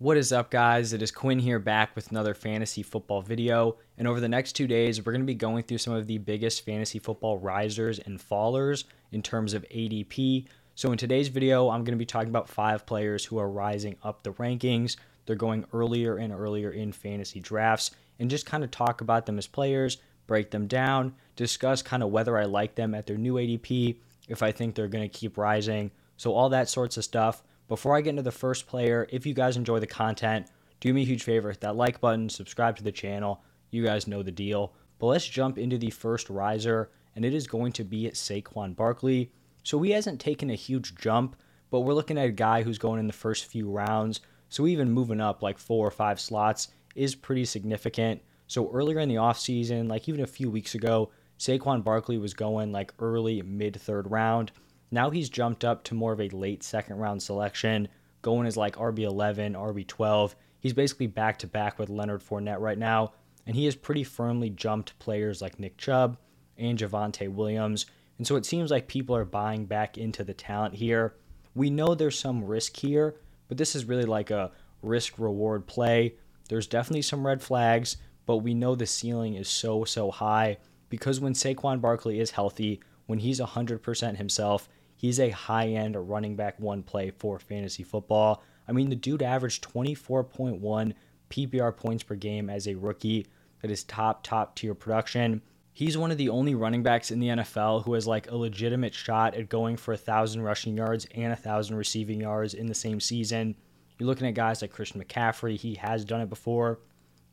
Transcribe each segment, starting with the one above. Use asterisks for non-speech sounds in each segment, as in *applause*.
What is up, guys? It is Quinn here back with another fantasy football video. And over the next two days, we're going to be going through some of the biggest fantasy football risers and fallers in terms of ADP. So, in today's video, I'm going to be talking about five players who are rising up the rankings. They're going earlier and earlier in fantasy drafts, and just kind of talk about them as players, break them down, discuss kind of whether I like them at their new ADP, if I think they're going to keep rising. So, all that sorts of stuff. Before I get into the first player, if you guys enjoy the content, do me a huge favor, hit that like button, subscribe to the channel. You guys know the deal. But let's jump into the first riser, and it is going to be at Saquon Barkley. So he hasn't taken a huge jump, but we're looking at a guy who's going in the first few rounds. So even moving up like four or five slots is pretty significant. So earlier in the offseason, like even a few weeks ago, Saquon Barkley was going like early, mid third round. Now he's jumped up to more of a late second round selection, going as like RB11, RB12. He's basically back to back with Leonard Fournette right now, and he has pretty firmly jumped players like Nick Chubb and Javonte Williams. And so it seems like people are buying back into the talent here. We know there's some risk here, but this is really like a risk reward play. There's definitely some red flags, but we know the ceiling is so, so high because when Saquon Barkley is healthy, when he's 100% himself, He's a high end running back one play for fantasy football. I mean, the dude averaged 24.1 PPR points per game as a rookie. That is top, top tier production. He's one of the only running backs in the NFL who has like a legitimate shot at going for a thousand rushing yards and a thousand receiving yards in the same season. You're looking at guys like Christian McCaffrey, he has done it before.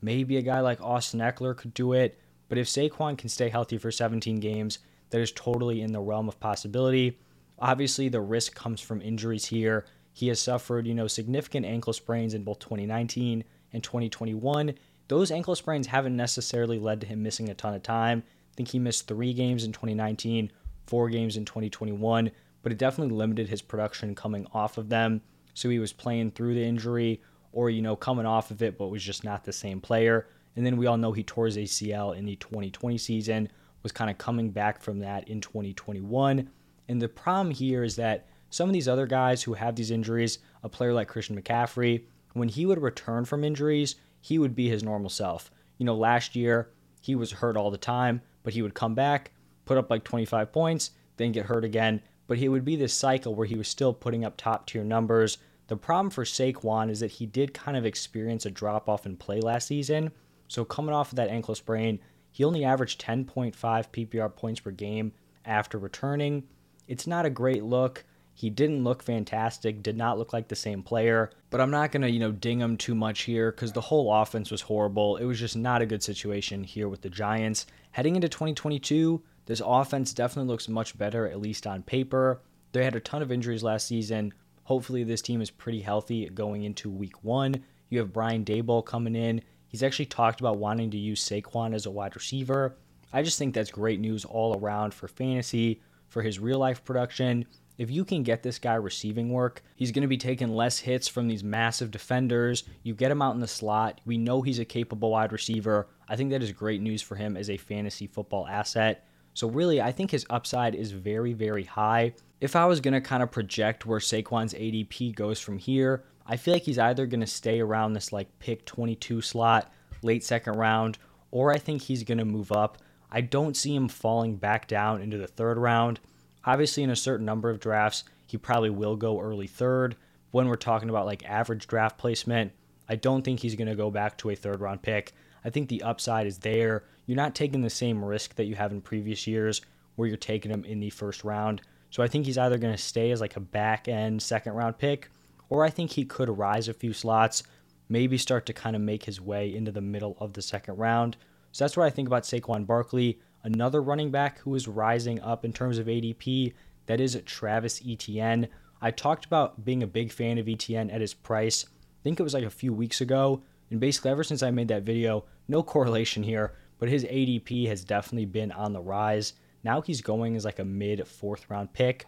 Maybe a guy like Austin Ekeler could do it. But if Saquon can stay healthy for 17 games, that is totally in the realm of possibility. Obviously, the risk comes from injuries here. He has suffered, you know, significant ankle sprains in both 2019 and 2021. Those ankle sprains haven't necessarily led to him missing a ton of time. I think he missed three games in 2019, four games in 2021, but it definitely limited his production coming off of them. So he was playing through the injury or, you know, coming off of it, but was just not the same player. And then we all know he tore his ACL in the 2020 season, was kind of coming back from that in 2021. And the problem here is that some of these other guys who have these injuries, a player like Christian McCaffrey, when he would return from injuries, he would be his normal self. You know, last year he was hurt all the time, but he would come back, put up like 25 points, then get hurt again. But he would be this cycle where he was still putting up top tier numbers. The problem for Saquon is that he did kind of experience a drop off in play last season. So coming off of that ankle sprain, he only averaged 10.5 PPR points per game after returning. It's not a great look. He didn't look fantastic, did not look like the same player, but I'm not going to, you know, ding him too much here cuz the whole offense was horrible. It was just not a good situation here with the Giants. Heading into 2022, this offense definitely looks much better at least on paper. They had a ton of injuries last season. Hopefully this team is pretty healthy going into week 1. You have Brian Daboll coming in. He's actually talked about wanting to use Saquon as a wide receiver. I just think that's great news all around for fantasy for his real life production. If you can get this guy receiving work, he's going to be taking less hits from these massive defenders. You get him out in the slot. We know he's a capable wide receiver. I think that is great news for him as a fantasy football asset. So, really, I think his upside is very, very high. If I was going to kind of project where Saquon's ADP goes from here, I feel like he's either going to stay around this like pick 22 slot, late second round, or I think he's going to move up. I don't see him falling back down into the third round. Obviously, in a certain number of drafts, he probably will go early third. When we're talking about like average draft placement, I don't think he's going to go back to a third round pick. I think the upside is there. You're not taking the same risk that you have in previous years where you're taking him in the first round. So I think he's either going to stay as like a back end second round pick, or I think he could rise a few slots, maybe start to kind of make his way into the middle of the second round. So that's what I think about Saquon Barkley. Another running back who is rising up in terms of ADP, that is Travis Etienne. I talked about being a big fan of Etienne at his price. I think it was like a few weeks ago. And basically, ever since I made that video, no *laughs* correlation here, but his ADP has definitely been on the rise. Now he's going as like a mid fourth round pick.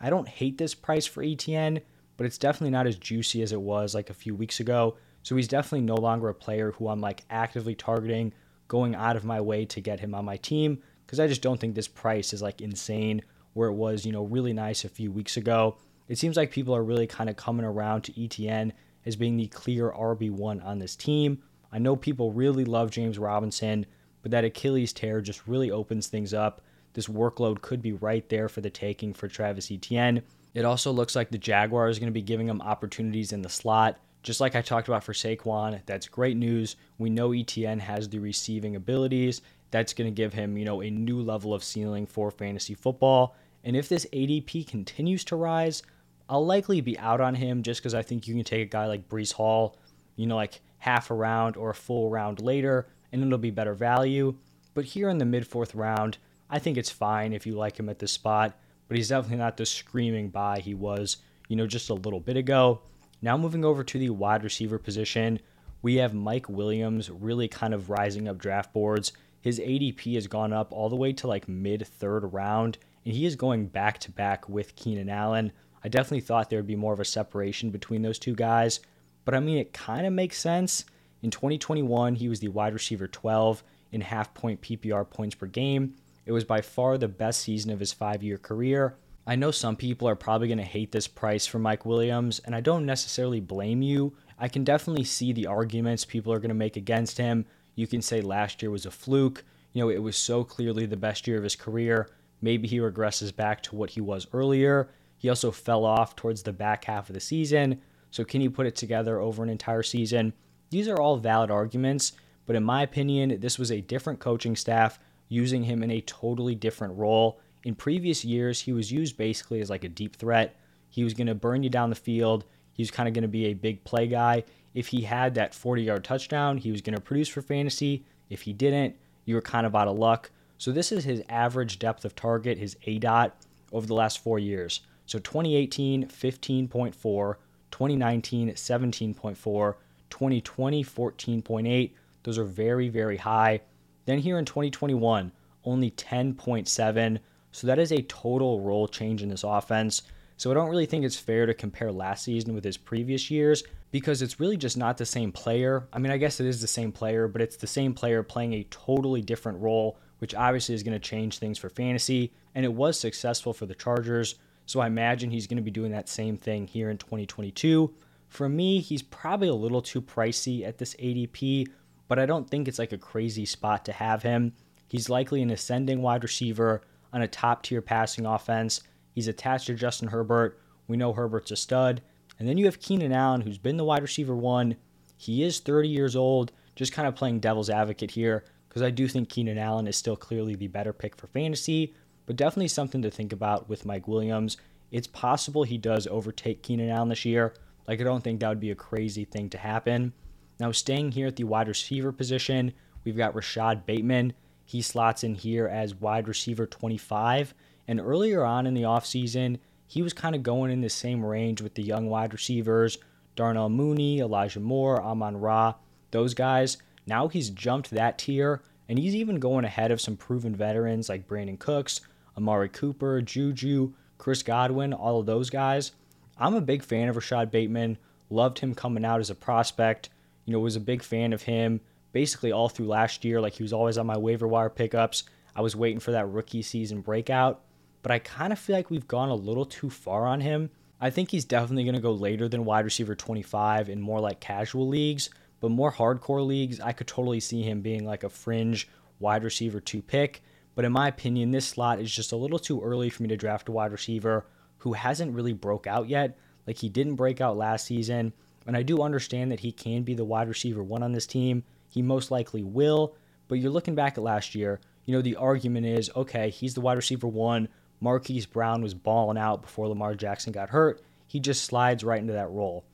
I don't hate this price for Etienne, but it's definitely not as juicy as it was like a few weeks ago. So he's definitely no longer a player who I'm like actively targeting going out of my way to get him on my team because I just don't think this price is like insane where it was, you know, really nice a few weeks ago. It seems like people are really kind of coming around to Etienne as being the clear RB1 on this team. I know people really love James Robinson, but that Achilles tear just really opens things up. This workload could be right there for the taking for Travis Etienne. It also looks like the Jaguars are going to be giving him opportunities in the slot. Just like I talked about for Saquon, that's great news. We know Etienne has the receiving abilities. That's going to give him, you know, a new level of ceiling for fantasy football. And if this ADP continues to rise, I'll likely be out on him just because I think you can take a guy like Breece Hall, you know, like half a round or a full round later, and it'll be better value. But here in the mid fourth round, I think it's fine if you like him at this spot, but he's definitely not the screaming buy he was, you know, just a little bit ago. Now moving over to the wide receiver position, we have Mike Williams really kind of rising up draft boards. His ADP has gone up all the way to like mid third round, and he is going back to back with Keenan Allen. I definitely thought there would be more of a separation between those two guys, but I mean, it kind of makes sense. In 2021, he was the wide receiver 12 in half point PPR points per game. It was by far the best season of his five year career. I know some people are probably going to hate this price for Mike Williams, and I don't necessarily blame you. I can definitely see the arguments people are going to make against him. You can say last year was a fluke. You know, it was so clearly the best year of his career. Maybe he regresses back to what he was earlier. He also fell off towards the back half of the season. So, can he put it together over an entire season? These are all valid arguments, but in my opinion, this was a different coaching staff using him in a totally different role. In previous years, he was used basically as like a deep threat. He was going to burn you down the field. He was kind of going to be a big play guy. If he had that 40 yard touchdown, he was going to produce for fantasy. If he didn't, you were kind of out of luck. So, this is his average depth of target, his A dot, over the last four years. So 2018, 15.4, 2019, 17.4, 2020, 14.8. Those are very, very high. Then here in 2021, only 10.7. So that is a total role change in this offense. So I don't really think it's fair to compare last season with his previous years because it's really just not the same player. I mean, I guess it is the same player, but it's the same player playing a totally different role, which obviously is going to change things for fantasy. And it was successful for the Chargers. So I imagine he's going to be doing that same thing here in 2022. For me, he's probably a little too pricey at this ADP, but I don't think it's like a crazy spot to have him. He's likely an ascending wide receiver on a top tier passing offense. He's attached to Justin Herbert. We know Herbert's a stud. And then you have Keenan Allen, who's been the wide receiver one. He is 30 years old, just kind of playing devil's advocate here, because I do think Keenan Allen is still clearly the better pick for fantasy but definitely something to think about with Mike Williams. It's possible he does overtake Keenan Allen this year. Like, I don't think that would be a crazy thing to happen. Now, staying here at the wide receiver position, we've got Rashod Bateman. He slots in here as wide receiver 25. And earlier on in the offseason, he was kind of going in the same range with the young wide receivers Darnell Mooney, Elijah Moore, Amon Ra, those guys. Now he's jumped that tier, and he's even going ahead of some proven veterans like Brandin Cooks, Amari Cooper, Juju, Chris Godwin, all of those guys. I'm a big fan of Rashod Bateman. Loved him coming out as a prospect. You know, was a big fan of him basically all through last year. Like he was always on my waiver wire pickups. I was waiting for that rookie season breakout, but I kind of feel like we've gone a little too far on him. I think he's definitely going to go later than wide receiver 25 in more like casual leagues, but more hardcore leagues, I could totally see him being like a fringe wide receiver 2 pick. But in my opinion, this slot is just a little too early for me to draft a wide receiver who hasn't really broke out yet. Like he didn't break out last season. And I do understand that he can be the wide receiver one on this team. He most likely will. But you're looking back at last year, you know, the argument is okay, he's the wide receiver one. Marquise Brown was balling out before Lamar Jackson got hurt. He just slides right into that role.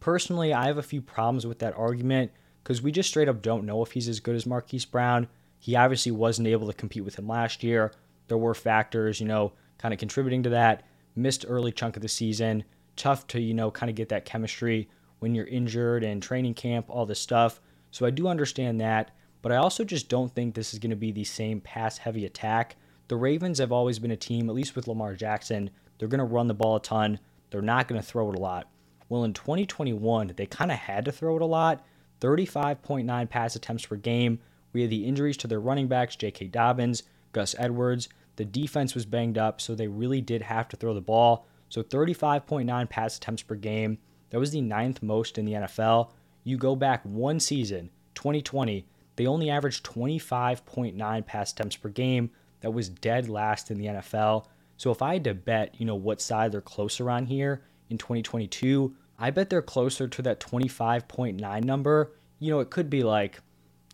Personally, I have a few problems with that argument because we just straight up don't know if he's as good as Marquise Brown. He obviously wasn't able to compete with him last year. There were factors, you know, kind of contributing to that. Missed early chunk of the season. Tough to, you know, kind of get that chemistry when you're injured and training camp, all this stuff. So I do understand that, but I also just don't think this is going to be the same pass heavy attack. The Ravens have always been a team, at least with Lamar Jackson, they're going to run the ball a ton. They're not going to throw it a lot. Well, in 2021, they kind of had to throw it a lot 35.9 pass attempts per game, we had the injuries to their running backs, J.K. Dobbins, Gus Edwards. The defense was banged up, so they really did have to throw the ball. So 35.9 pass attempts per game. That was the ninth most in the NFL. You go back one season, 2020, they only averaged 25.9 pass attempts per game. That was dead last in the NFL. So if I had to bet, you know, what side they're closer on here in 2022, I bet they're closer to that 25.9 number. You know, it could be like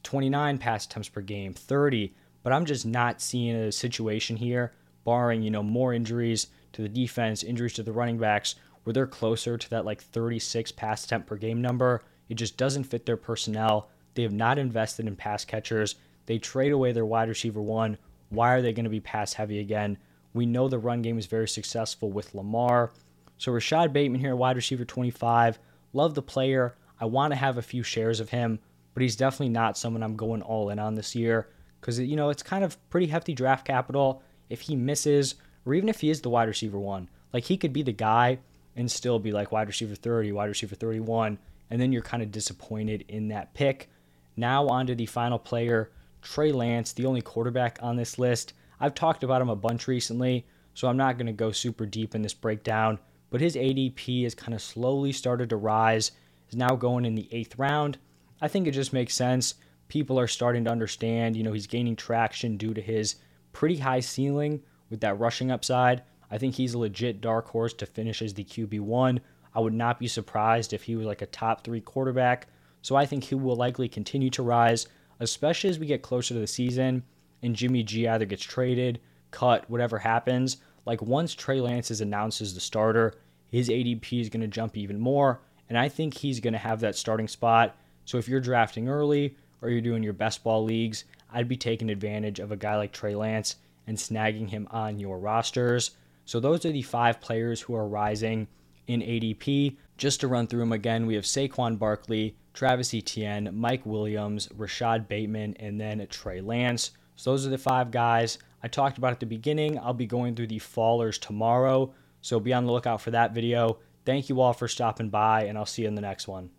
29 pass attempts per game, 30, but I'm just not seeing a situation here, barring, you know, more injuries to the defense, injuries to the running backs, where they're closer to that like 36 pass attempt per game number. It just doesn't fit their personnel. They have not invested in pass catchers. They trade away their wide receiver one. Why are they going to be pass heavy again? We know the run game is very successful with Lamar. So Rashod Bateman here, wide receiver 25. Love the player. I want to have a few shares of him, but he's definitely not someone I'm going all in on this year because you know it's kind of pretty hefty draft capital. If he misses, or even if he is the wide receiver one, like he could be the guy and still be like wide receiver 30, wide receiver 31, and then you're kind of disappointed in that pick. Now on to the final player, Trey Lance, the only quarterback on this list. I've talked about him a bunch recently, so I'm not going to go super deep in this breakdown, but his ADP has kind of slowly started to rise, is now going in the eighth round. I think it just makes sense. People are starting to understand, you know, he's gaining traction due to his pretty high ceiling with that rushing upside. I think he's a legit dark horse to finish as the QB1. I would not be surprised if he was like a top three quarterback. So I think he will likely continue to rise, especially as we get closer to the season and Jimmy G either gets traded, cut, whatever happens. Like once Trey Lance is announced as the starter, his ADP is going to jump even more. And I think he's going to have that starting spot. So if you're drafting early or you're doing your best ball leagues, I'd be taking advantage of a guy like Trey Lance and snagging him on your rosters. So those are the five players who are rising in ADP. Just to run through them again, we have Saquon Barkley, Travis Etienne, Mike Williams, Rashod Bateman, and then Trey Lance. So those are the five guys I talked about at the beginning. I'll be going through the fallers tomorrow, so be on the lookout for that video. Thank you all for stopping by, and I'll see you in the next one.